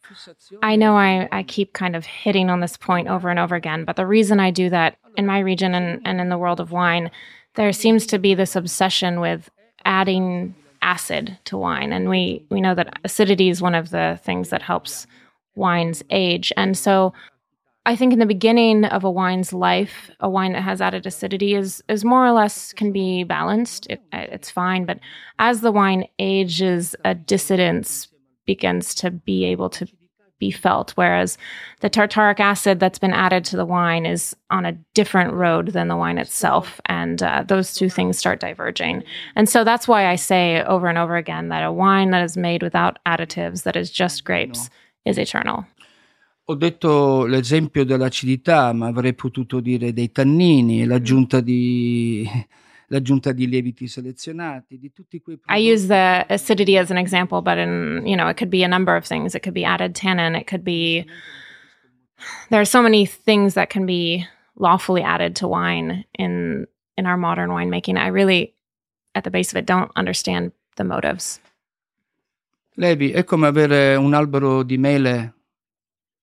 fissazione. I know I, I keep kind of hitting on this point over and over again, but the reason I do that in my region and, and in the world of wine, there seems to be this obsession with adding acid to wine. And we, we know that acidity is one of the things that helps wines age. And so I think in the beginning of a wine's life, a wine that has added acidity is is more or less can be balanced. It, it's fine, but as the wine ages, a dissidence begins to be able to be felt. Whereas the tartaric acid that's been added to the wine is on a different road than the wine itself, and uh, those two things start diverging. And so that's why I say over and over again that a wine that is made without additives, that is just grapes, is eternal. Ho detto l'esempio dell'acidità, ma avrei potuto dire dei tannini, l'aggiunta di, l'aggiunta di lieviti selezionati, di tutti quei I use the acidity as an example, but in, you know, it could be a number of things. It could be added tannin, it could be there are so many things that can be lawfully added to wine in in our modern winemaking. I really at the base of it don't understand the motives. Levi, è come avere un albero di mele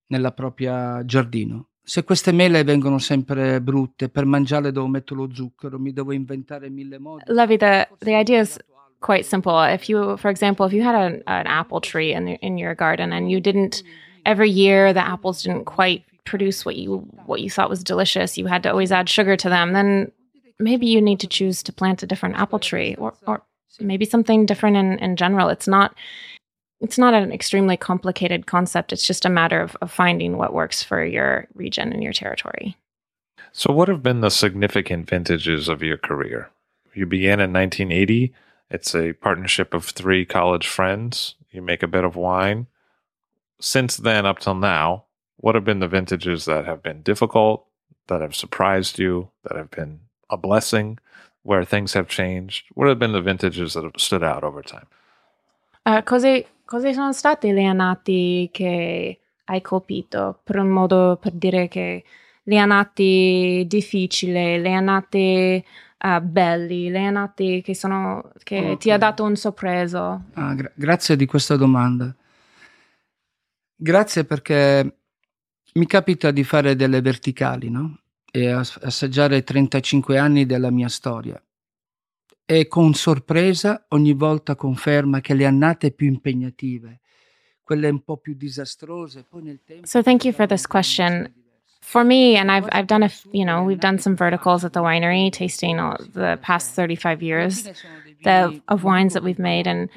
nella propria giardino. Se queste mele vengono sempre brutte, per mangiarle devo mettere lo zucchero, mi devo inventare mille modi. Levi, the the idea is quite simple. If you, for example, if you had an, an apple tree in in your garden and you didn't every year the apples didn't quite produce what you what you thought was delicious, you had to always add sugar to them. Then maybe you need to choose to plant a different apple tree or or maybe something different in, in general. It's not it's not an extremely complicated concept. It's just a matter of, of finding what works for your region and your territory. So, what have been the significant vintages of your career? You began in 1980. It's a partnership of three college friends. You make a bit of wine. Since then, up till now, what have been the vintages that have been difficult, that have surprised you, that have been a blessing, where things have changed? What have been the vintages that have stood out over time? Uh, cose, cose sono stati le annati che hai colpito? Per un modo per dire che le annati difficili, le annati uh, belli, le annati che, sono, che Ok. ti ha dato un sorpreso. Ah, gra- grazie di questa domanda. Grazie perché mi capita di fare delle verticali, no? E ass- assaggiare 35 anni della mia storia. E con sorpresa ogni volta conferma che le annate più impegnative, quelle un po' più disastrose, poi nel tempo... So thank you for this question. For me, and I've I've done a you know we've done some verticals at the winery, tasting all the past thirty five years the, of wines that we've made, and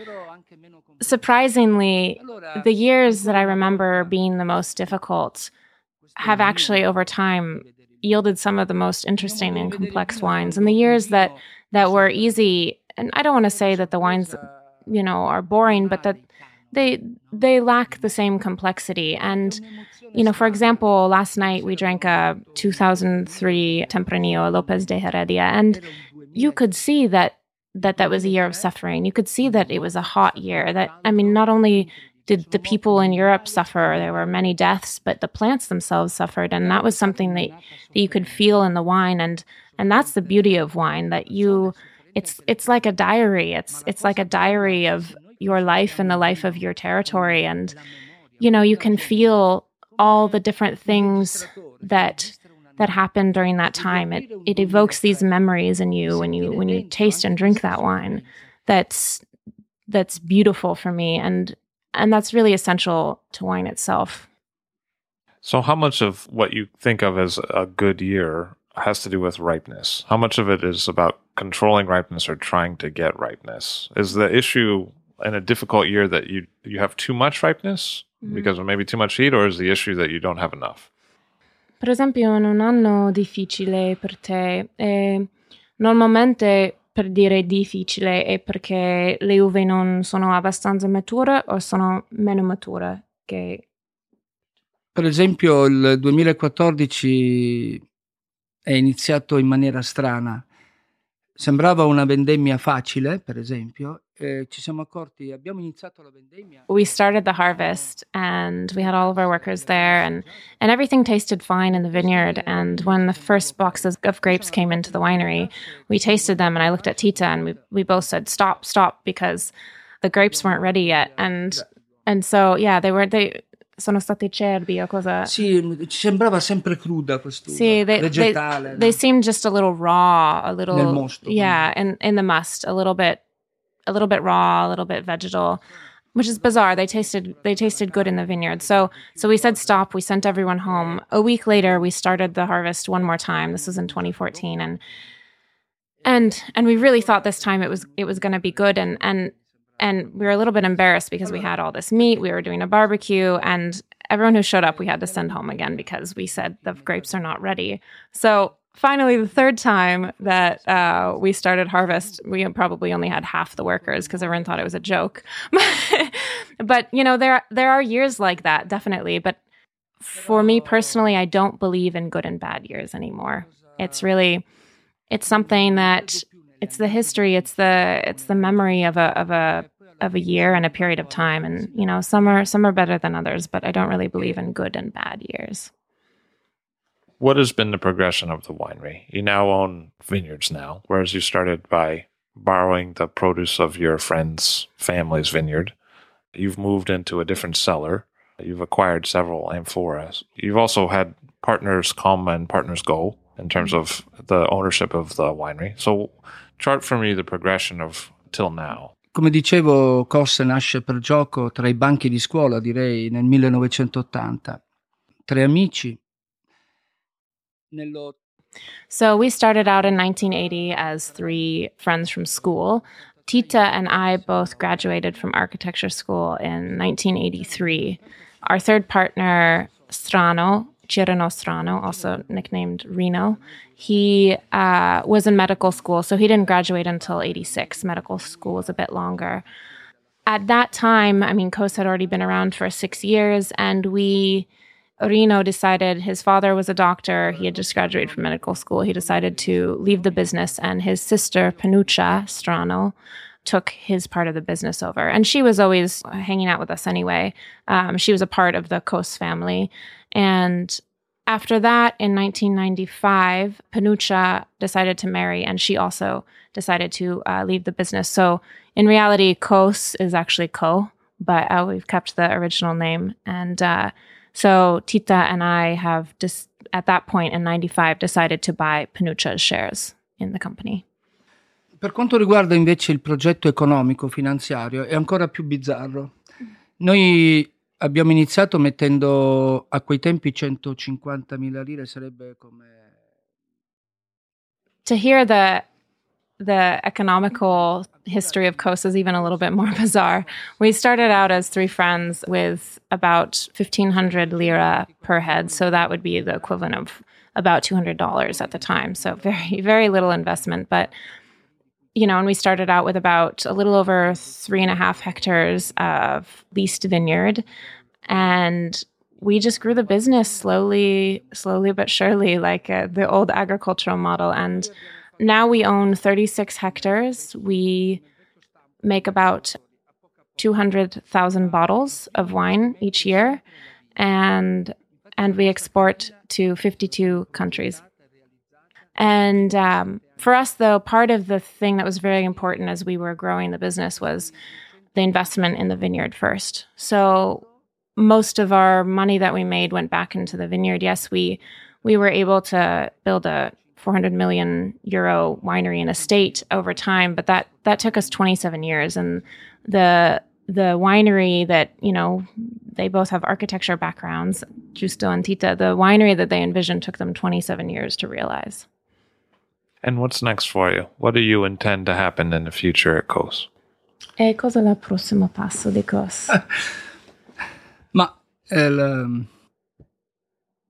surprisingly, the years that I remember being the most difficult have actually over time yielded some of the most interesting and complex wines. And the years that that were easy, and I don't want to say that the wines you know are boring, but that they they lack the same complexity. And you know for example last night we drank a 2003 tempranillo lopez de heredia and you could see that that that was a year of suffering. You could see that it was a hot year that i mean not only did the people in europe suffer there were many deaths but the plants themselves suffered and that was something that, that you could feel in the wine. And and that's the beauty of wine that you it's it's like a diary. It's it's like a diary of your life and the life of your territory. and you know you can feel all the different things that that happened during that time. It it evokes these memories in you when you when you taste and drink that wine that's that's beautiful for me. And and that's really essential to wine itself. So, how much of what you think of as a good year has to do with ripeness? How much of it is about controlling ripeness or trying to get ripeness? Is the issue in a difficult year that you you have too much ripeness because of maybe too much heat, or is the issue that you don't have enough? Per esempio, in un anno difficile per te, eh, normalmente per dire difficile è perché le uve non sono abbastanza mature o sono meno mature che Per esempio il 2014 è iniziato in maniera strana. Sembrava una vendemmia facile, per esempio, we started the harvest and we had all of our workers there and and everything tasted fine in the vineyard and when the first boxes of grapes came into the winery we tasted them and i looked at tita and we, we both said stop stop because the grapes weren't ready yet and and so yeah they weren't, they sono stati cerbi o cosa Sì, ci sembrava sempre cruda quest'uva, See, they, they, vegetale. they no? seemed just a little raw, a little Nel mosto, yeah, in in the must, a little bit, a little bit raw, a little bit vegetal, which is bizarre. They tasted they tasted good in the vineyard, so so we said stop. We sent everyone home. A week later, we started the harvest one more time. This was in 2014, and and and we really thought this time it was it was going to be good, and and and we were a little bit embarrassed because we had all this meat. We were doing a barbecue, and everyone who showed up, we had to send home again because we said the grapes are not ready. So finally, the third time that uh, we started harvest, we probably only had half the workers because everyone thought it was a joke. but you know, there there are years like that, definitely. But for me personally, I don't believe in good and bad years anymore. It's really, it's something that it's the history, it's the it's the memory of a of a of a year and a period of time. And you know some are some are better than others but i don't really believe in good and bad years. What has been the progression of the winery? You now own vineyards now whereas you started by borrowing the produce of your friend's family's vineyard. You've moved into a different cellar. You've acquired several amphoras. You've also had partners come and partners go in terms of the ownership of the winery. So chart for me the progression of till now Come dicevo, COS nasce per gioco tra i banchi di scuola, direi, nel 1980. Tre amici. Nello... So we started out in 1980 as three friends from school. Tita and I both graduated from architecture school in 1983. Our third partner, Strano, Cirino Strano, also nicknamed Reno, he uh, was in medical school, so he didn't graduate until 86. Medical school was a bit longer. At that time, I mean, COS had already been around for six years, and we, Reno decided his father was a doctor. He had just graduated from medical school. He decided to leave the business, and his sister, Panuccia Strano, took his part of the business over. And she was always hanging out with us anyway. Um, she was a part of the COS family. And after that, in 1995, Panuccia decided to marry, and she also decided to uh, leave the business. So, in reality, COS is actually Co, but uh, we've kept the original name. And uh, so, Tita and I have just at that point in 95 decided to buy Panuccia's shares in the company. Per quanto riguarda invece il progetto economico finanziario, è ancora più bizzarro. Noi Abbiamo iniziato mettendo a quei tempi 150.000 lire sarebbe come To hear the the economical history of COS is even a little bit more bizarre. We started out as three friends with about 1500 lira per head, so that would be the equivalent of about $200 at the time. So very very little investment, but you know, and we started out with about a little over three and a half hectares of leased vineyard. And we just grew the business slowly, slowly but surely, like uh, the old agricultural model. And now we own 36 hectares. We make about 200,000 bottles of wine each year. And and we export to 52 countries. And um, for us, though, part of the thing that was very important as we were growing the business was the investment in the vineyard first. So most of our money that we made went back into the vineyard. Yes, we we were able to build a 400 million euro winery and estate over time, but that that took us 27 years. And the the winery that you know they both have architecture backgrounds, Giusto and Tita. The winery that they envisioned took them 27 years to realize. And what's next for you? What do you intend to happen in the future at COS? E cosa è il prossimo passo di COS? Ma eh,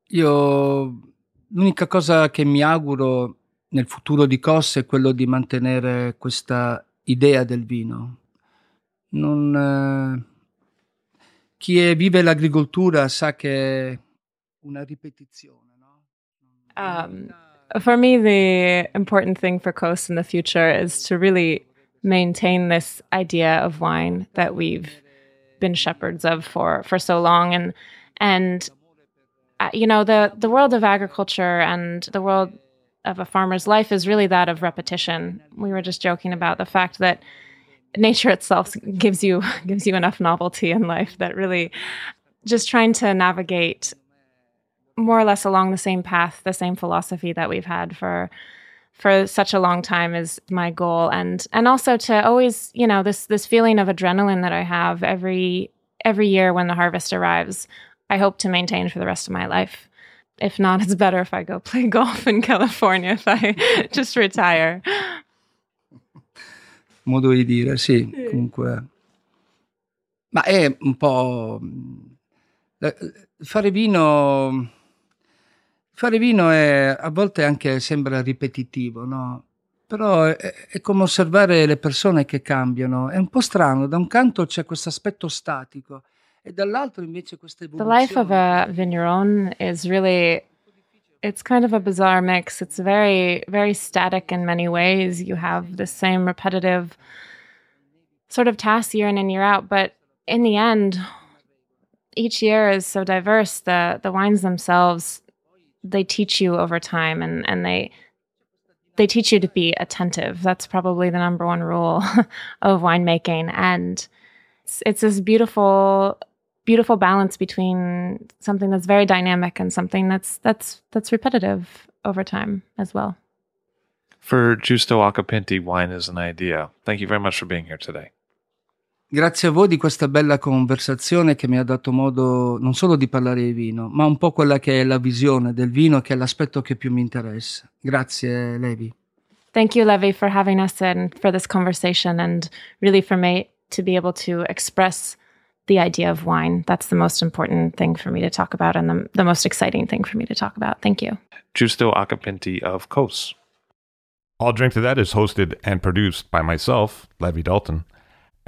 io l'unica cosa che mi auguro nel futuro di COS è quello di mantenere questa idea del vino. Non, eh, chi è, vive l'agricoltura sa che è una ripetizione. No? Um, for me, the important thing for COS in the future is to really maintain this idea of wine that we've been shepherds of for for so long, and and uh, you know the the world of agriculture and the world of a farmer's life is really that of repetition. We were just joking about the fact that nature itself gives you gives you enough novelty in life that really just trying to navigate more or less along the same path, the same philosophy that we've had for for such a long time is my goal. And and also to always you know this this feeling of adrenaline that i have every every year when the harvest arrives i hope to maintain for the rest of my life. If not it's better if i go play golf in california if i just retire. Modo di dire sì comunque. Ma è un po' mm, fare vino Fare vino è, a volte anche sembra ripetitivo, no? Però è, è, come osservare le persone che cambiano. È un po' strano, da un canto c'è questo aspetto statico e dall'altro invece questa evoluzione. The life of a vigneron is really it's kind of a bizarre mix. It's very, very static in many ways. You have the same repetitive sort of tasks year in and year out, but in the end, each year is so diverse. The the wines themselves, they teach you over time, and and they they teach you to be attentive. That's probably the number one rule of winemaking, and it's, it's this beautiful beautiful balance between something that's very dynamic and something that's that's that's repetitive over time as well. For Giusto Occhipinti, wine is an idea. Thank you very much for being here today. Grazie a voi di questa bella conversazione che mi ha dato modo non solo di parlare di vino, ma un po' quella che è la visione del vino, che è l'aspetto che più mi interessa. Grazie, Levi. Thank you, Levi, for having us and for this conversation, and really for me to be able to express the idea of wine. That's the most important thing for me to talk about and the, the most exciting thing for me to talk about. Thank you. Giusto Acquapinti of Kos. All Drink to That is hosted and produced by myself, Levi Dalton.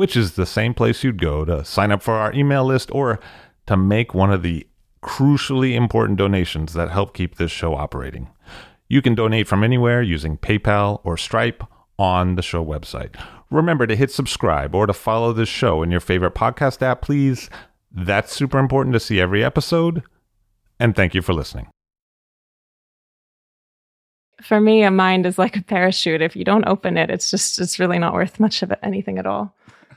which is the same place you'd go to sign up for our email list or to make one of the crucially important donations that help keep this show operating. You can donate from anywhere using PayPal or Stripe on the show website. Remember to hit subscribe or to follow this show in your favorite podcast app, please. That's super important to see every episode. And thank you for listening. For me, a mind is like a parachute. If you don't open it, it's just it's really not worth much of anything at all.